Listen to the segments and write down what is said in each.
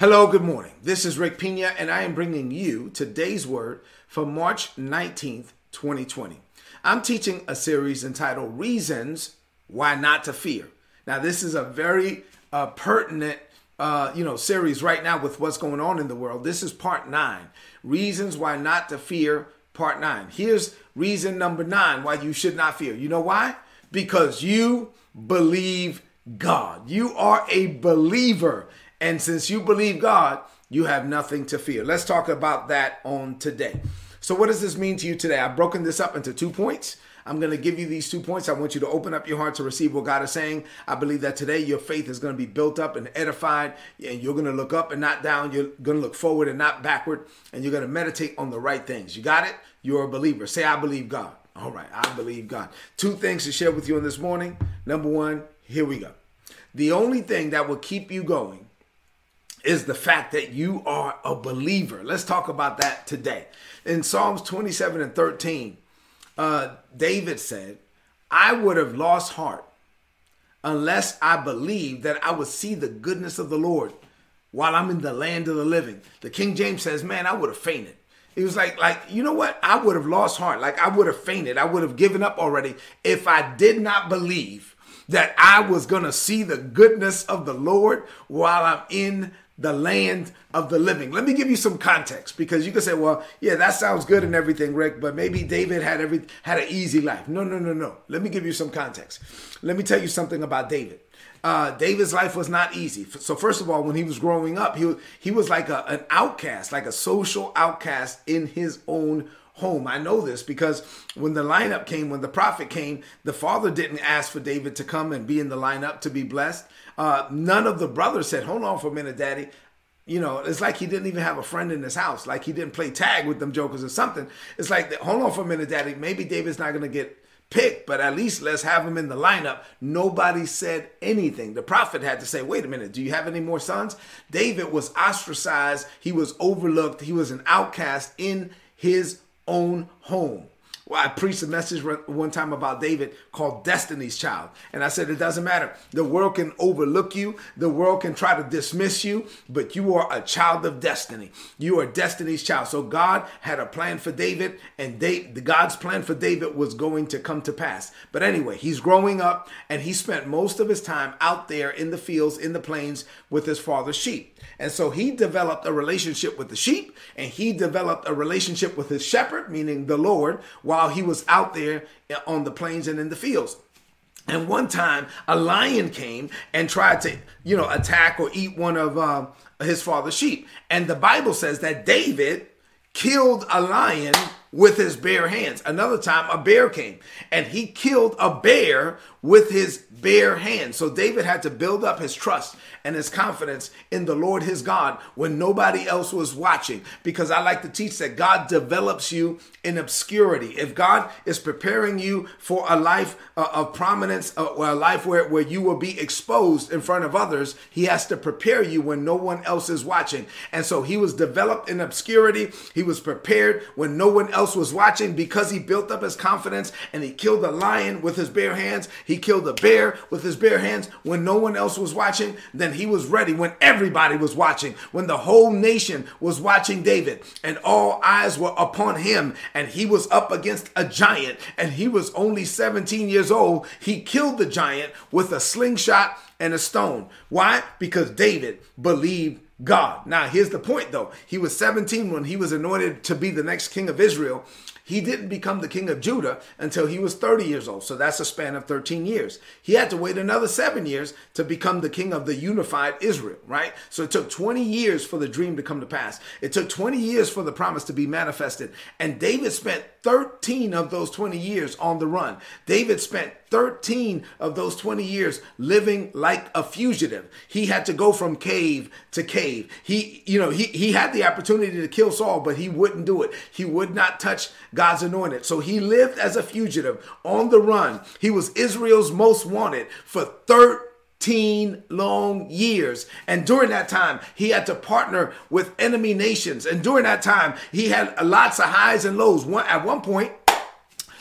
Hello, good morning. This is Rick Pina, and I am bringing you today's word for March 19th, 2020. I'm teaching a series entitled Reasons Why Not to Fear. Now, this is a very uh, pertinent uh, you know, series right now with what's going on in the world. This is part nine. Reasons why not to fear, part nine. Here's reason number nine why you should not fear. You know why? Because you believe God. You are a believer. And since you believe God, you have nothing to fear. Let's talk about that on today. So, what does this mean to you today? I've broken this up into two points. I'm going to give you these two points. I want you to open up your heart to receive what God is saying. I believe that today your faith is going to be built up and edified, and you're going to look up and not down. You're going to look forward and not backward, and you're going to meditate on the right things. You got it? You're a believer. Say, I believe God. All right, I believe God. Two things to share with you on this morning. Number one, here we go. The only thing that will keep you going is the fact that you are a believer. Let's talk about that today. In Psalms 27 and 13, uh, David said, I would have lost heart unless I believed that I would see the goodness of the Lord while I'm in the land of the living. The King James says, Man, I would have fainted. He was like, like, you know what? I would have lost heart. Like I would have fainted. I would have given up already if I did not believe that I was gonna see the goodness of the Lord while I'm in the land of the living. Let me give you some context because you can say, well, yeah, that sounds good and everything, Rick, but maybe David had every had an easy life. No, no, no, no. Let me give you some context. Let me tell you something about David. Uh, David's life was not easy. So first of all, when he was growing up, he he was like a, an outcast, like a social outcast in his own home. I know this because when the lineup came, when the prophet came, the father didn't ask for David to come and be in the lineup to be blessed. Uh, none of the brothers said, Hold on for a minute, daddy. You know, it's like he didn't even have a friend in his house. Like he didn't play tag with them jokers or something. It's like, hold on for a minute, daddy. Maybe David's not going to get picked, but at least let's have him in the lineup. Nobody said anything. The prophet had to say, wait a minute, do you have any more sons? David was ostracized. He was overlooked. He was an outcast in his own home. Well, I preached a message one time about David called Destiny's Child. And I said, it doesn't matter. The world can overlook you, the world can try to dismiss you, but you are a child of destiny. You are Destiny's child. So God had a plan for David, and David, God's plan for David was going to come to pass. But anyway, he's growing up, and he spent most of his time out there in the fields, in the plains with his father's sheep. And so he developed a relationship with the sheep, and he developed a relationship with his shepherd, meaning the Lord, while while he was out there on the plains and in the fields. And one time, a lion came and tried to, you know, attack or eat one of uh, his father's sheep. And the Bible says that David killed a lion with his bare hands. Another time, a bear came and he killed a bear with his bare hands. So David had to build up his trust and his confidence in the Lord his God when nobody else was watching. Because I like to teach that God develops you in obscurity. If God is preparing you for a life of prominence or a life where, where you will be exposed in front of others, he has to prepare you when no one else is watching. And so he was developed in obscurity. He was prepared when no one else else was watching because he built up his confidence and he killed a lion with his bare hands. He killed a bear with his bare hands when no one else was watching. Then he was ready when everybody was watching, when the whole nation was watching David and all eyes were upon him and he was up against a giant and he was only 17 years old. He killed the giant with a slingshot and a stone. Why? Because David believed God. Now, here's the point though. He was 17 when he was anointed to be the next king of Israel. He didn't become the king of Judah until he was 30 years old. So that's a span of 13 years. He had to wait another seven years to become the king of the unified Israel, right? So it took 20 years for the dream to come to pass. It took 20 years for the promise to be manifested. And David spent 13 of those 20 years on the run. David spent 13 of those 20 years living like a fugitive. He had to go from cave to cave. He, you know, he, he had the opportunity to kill Saul, but he wouldn't do it. He would not touch God's anointed. So he lived as a fugitive on the run. He was Israel's most wanted for 13 13 long years. And during that time, he had to partner with enemy nations. And during that time, he had lots of highs and lows. One, at one point,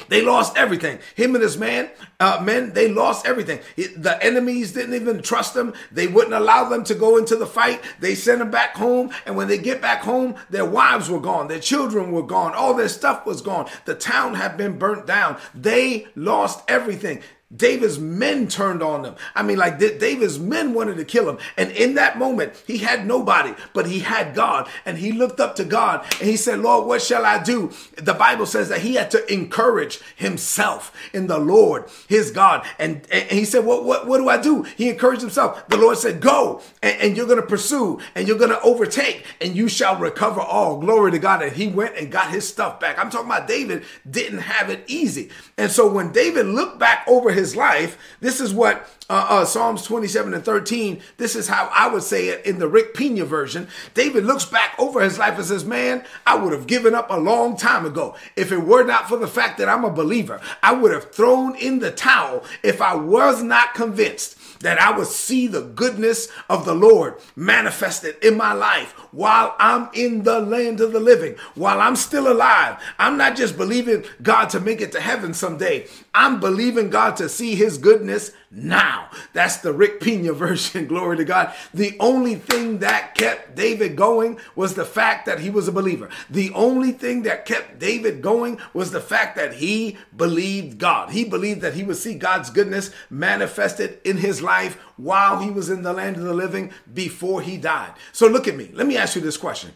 they lost everything. Him and his man uh, men, they lost everything. The enemies didn't even trust them. They wouldn't allow them to go into the fight. They sent them back home. And when they get back home, their wives were gone. Their children were gone. All their stuff was gone. The town had been burnt down. They lost everything. David's men turned on them. I mean, like David's men wanted to kill him. And in that moment, he had nobody, but he had God. And he looked up to God and he said, Lord, what shall I do? The Bible says that he had to encourage himself in the Lord, his God. And, and he said, what, what, what do I do? He encouraged himself. The Lord said, go and, and you're going to pursue and you're going to overtake and you shall recover all. Glory to God. And he went and got his stuff back. I'm talking about David didn't have it easy. And so when David looked back over his life. This is what uh, uh, Psalms 27 and 13, this is how I would say it in the Rick Pina version. David looks back over his life and says, Man, I would have given up a long time ago. If it were not for the fact that I'm a believer, I would have thrown in the towel if I was not convinced that I would see the goodness of the Lord manifested in my life while I'm in the land of the living, while I'm still alive. I'm not just believing God to make it to heaven someday. I'm believing God to see his goodness now. That's the Rick Pina version. Glory to God. The only thing that kept David going was the fact that he was a believer. The only thing that kept David going was the fact that he believed God. He believed that he would see God's goodness manifested in his life while he was in the land of the living before he died. So look at me. Let me ask you this question.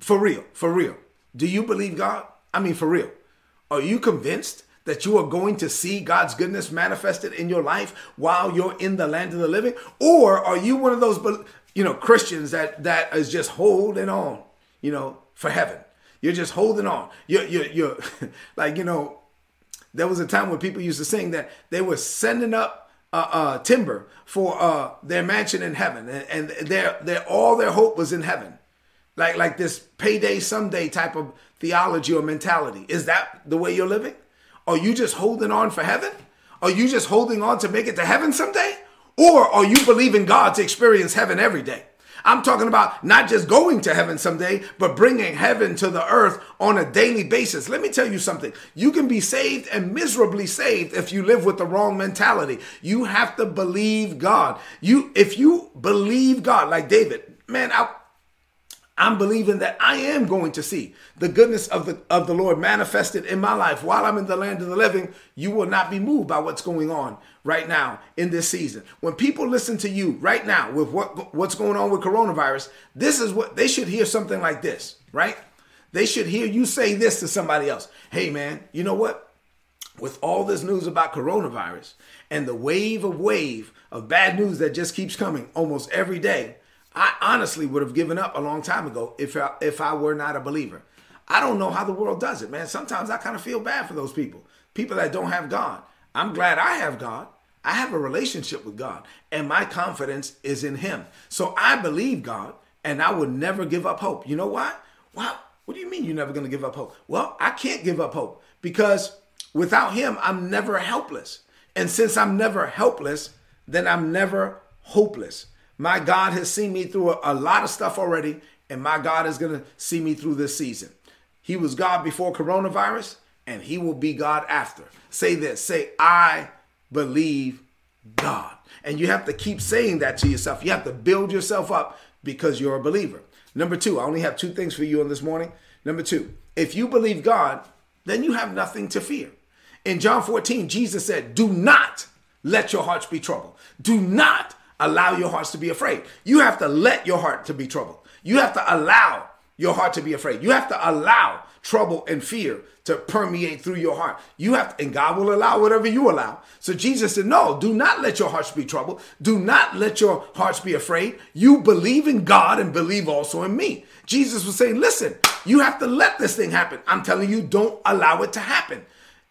For real, for real. Do you believe God? I mean, for real. Are you convinced that you are going to see God's goodness manifested in your life while you're in the land of the living? Or are you one of those, you know, Christians that that is just holding on, you know, for heaven? You're just holding on. You're, you're, you're like, you know, there was a time when people used to sing that they were sending up uh, uh, timber for uh, their mansion in heaven, and, and their, their all their hope was in heaven, like like this payday someday type of theology or mentality. Is that the way you're living? Are you just holding on for heaven? Are you just holding on to make it to heaven someday? Or are you believing God to experience heaven every day? I'm talking about not just going to heaven someday, but bringing heaven to the earth on a daily basis. Let me tell you something. You can be saved and miserably saved if you live with the wrong mentality. You have to believe God. You if you believe God like David, man, I I'm believing that I am going to see the goodness of the of the Lord manifested in my life while I'm in the land of the living. You will not be moved by what's going on right now in this season. When people listen to you right now with what what's going on with coronavirus, this is what they should hear something like this, right? They should hear you say this to somebody else. Hey man, you know what? With all this news about coronavirus and the wave of wave of bad news that just keeps coming almost every day, I honestly would have given up a long time ago if I, if I were not a believer. I don't know how the world does it, man. Sometimes I kind of feel bad for those people, people that don't have God. I'm glad I have God. I have a relationship with God, and my confidence is in Him. So I believe God, and I would never give up hope. You know why? Wow. What do you mean you're never going to give up hope? Well, I can't give up hope because without Him, I'm never helpless. And since I'm never helpless, then I'm never hopeless. My God has seen me through a, lot of stuff already, and my God is going to see me through this season. He was God before coronavirus, and He will be God after. Say this say, I believe God. And you have to keep saying that to yourself. You have to build yourself up because you're a believer. Number two, I only have two things for you on this morning. Number two, if you believe God, then you have nothing to fear. In John 14, Jesus said, Do not let your hearts be troubled. Do not allow your hearts to be afraid. You have to let your heart to be troubled. You have to allow your heart to be afraid. You have to allow trouble and fear to permeate through your heart. You have to, and God will allow whatever you allow. So Jesus said, No, do not let your hearts be troubled. Do not let your hearts be afraid. You believe in God and believe also in me. Jesus was saying, Listen, you have to let this thing happen. I'm telling you, don't allow it to happen.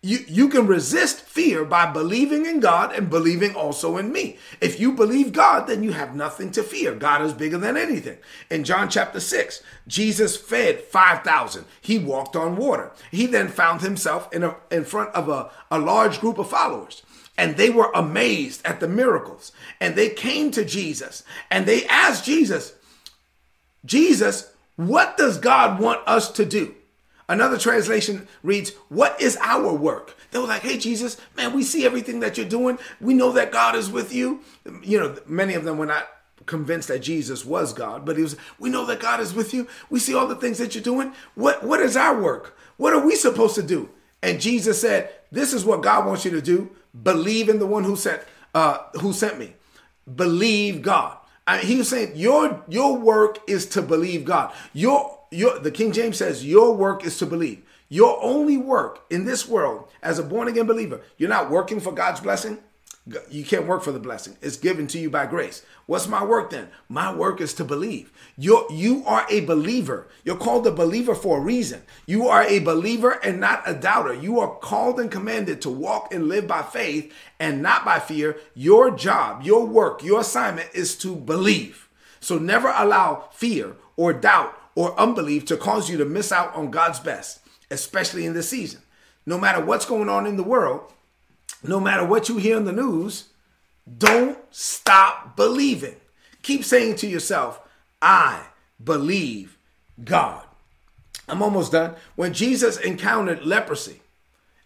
You, you can resist fear by believing in God and believing also in me. If you believe God, then you have nothing to fear. God is bigger than anything. In John chapter 6, Jesus fed 5,000. He walked on water. He then found himself in, a, in front of a, a large group of followers. And they were amazed at the miracles. And they came to Jesus and they asked Jesus, Jesus, what does God want us to do? Another translation reads, What is our work? They were like, Hey, Jesus, man, we see everything that you're doing. We know that God is with you. You know, many of them were not convinced that Jesus was God, but he was, We know that God is with you. We see all the things that you're doing. What, what is our work? What are we supposed to do? And Jesus said, This is what God wants you to do. Believe in the one who sent, uh, who sent me. Believe God. I he was saying, Your your work is to believe God. Your your the King James says your work is to believe. Your only work in this world as a born again believer, you're not working for God's blessing. You can't work for the blessing. It's given to you by grace. What's my work then? My work is to believe. You you are a believer. You're called a believer for a reason. You are a believer and not a doubter. You are called and commanded to walk and live by faith and not by fear. Your job, your work, your assignment is to believe. So never allow fear or doubt or unbelief to cause you to miss out on God's best, especially in this season. No matter what's going on in the world, no matter what you hear in the news, don't stop believing. Keep saying to yourself, I believe God. I'm almost done. When Jesus encountered leprosy,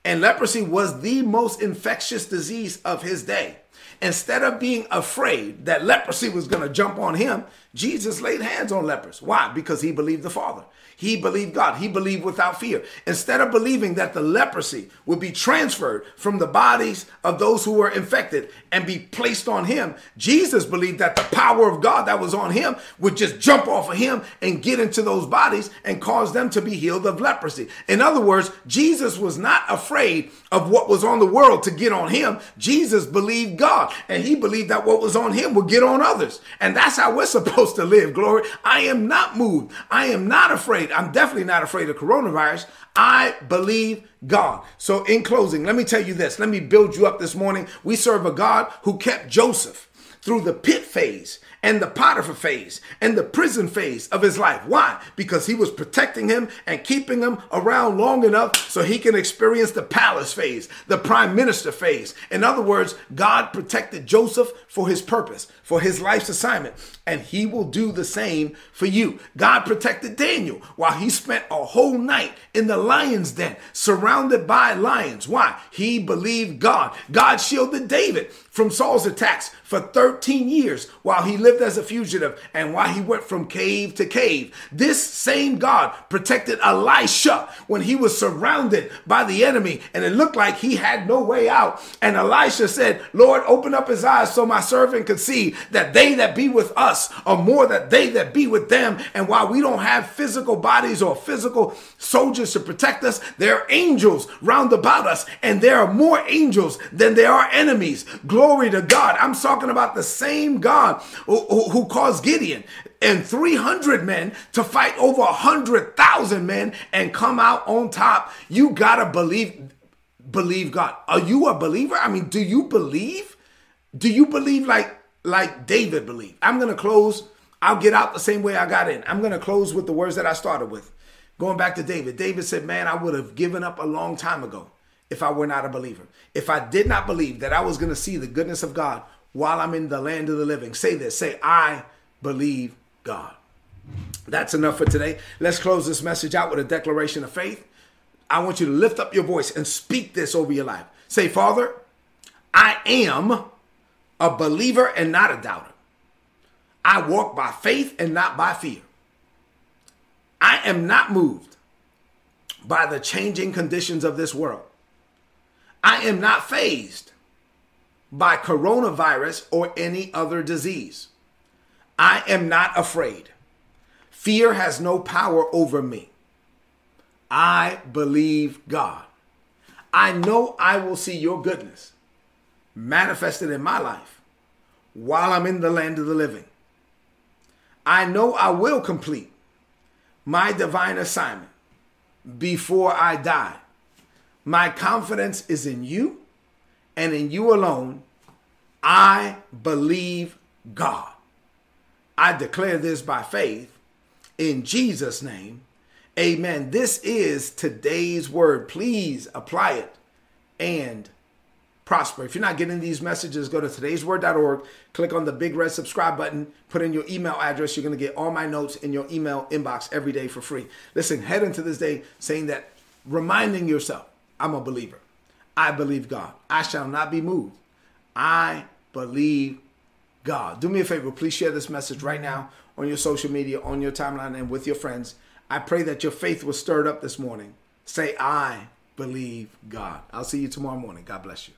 and leprosy was the most infectious disease of his day, instead of being afraid that leprosy was going to jump on him, Jesus laid hands on lepers. Why? Because he believed the Father. He believed God. He believed without fear. Instead of believing that the leprosy would be transferred from the bodies of those who were infected and be placed on him, Jesus believed that the power of God that was on him would just jump off of him and get into those bodies and cause them to be healed of leprosy. In other words, Jesus was not afraid of what was on the world to get on him. Jesus believed God and he believed that what was on him would get on others. And that's how we're supposed to live. Glory. I am not moved. I am not afraid afraid. I'm definitely not afraid of coronavirus. I believe God. So, in closing, let me tell you this. Let me build you up this morning. We serve a God who kept Joseph through the pit phase and the Potiphar phase and the prison phase of his life. Why? Because he was protecting him and keeping him around long enough so he can experience the palace phase, the prime minister phase. In other words, God protected Joseph for his purpose, for his life's assignment, and he will do the same for you. God protected Daniel while he spent a whole night in the lion's den surrounded by lions. Why? He believed God. God shielded David from Saul's attacks for 13 years while he lived as a fugitive and while he went from cave to cave. This same God protected Elisha when he was surrounded by the enemy and it looked like he had no way out. And Elisha said, Lord, open up his eyes so my servant could see that they that be with us are more than they that be with them. And while we don't have physical bodies or physical soldiers to protect us, there are angels round about us and there are more angels than there are enemies. Glory Glory to God. I'm talking about the same God who, who, caused Gideon and 300 men to fight over 100,000 men and come out on top. You got to believe believe God. Are you a believer? I mean, do you believe? Do you believe like like David believed? I'm going to close. I'll get out the same way I got in. I'm going to close with the words that I started with. Going back to David. David said, "Man, I would have given up a long time ago." If I were not a believer. If I did not believe that I was going to see the goodness of God while I'm in the land of the living, say this say, I believe God. That's enough for today. Let's close this message out with a declaration of faith. I want you to lift up your voice and speak this over your life. Say, Father, I am a believer and not a doubter. I walk by faith and not by fear. I am not moved by the changing conditions of this world. I am not fazed by coronavirus or any other disease. I am not afraid. Fear has no power over me. I believe God. I know I will see your goodness manifested in my life while I'm in the land of the living. I know I will complete my divine assignment before I die my confidence is in you and in you alone. I believe God. I declare this by faith in Jesus' name. Amen. This is today's word. Please apply it and prosper. If you're not getting these messages, go to today'sword.org, click on the big red subscribe button, put in your email address. You're going to get all my notes in your email inbox every day for free. Listen, head into this day saying that, reminding yourself, I'm a believer. I believe God. I shall not be moved. I believe God. Do me a favor, please share this message right now on your social media, on your timeline, and with your friends. I pray that your faith was stirred up this morning. Say, I believe God. I'll see you tomorrow morning. God bless you.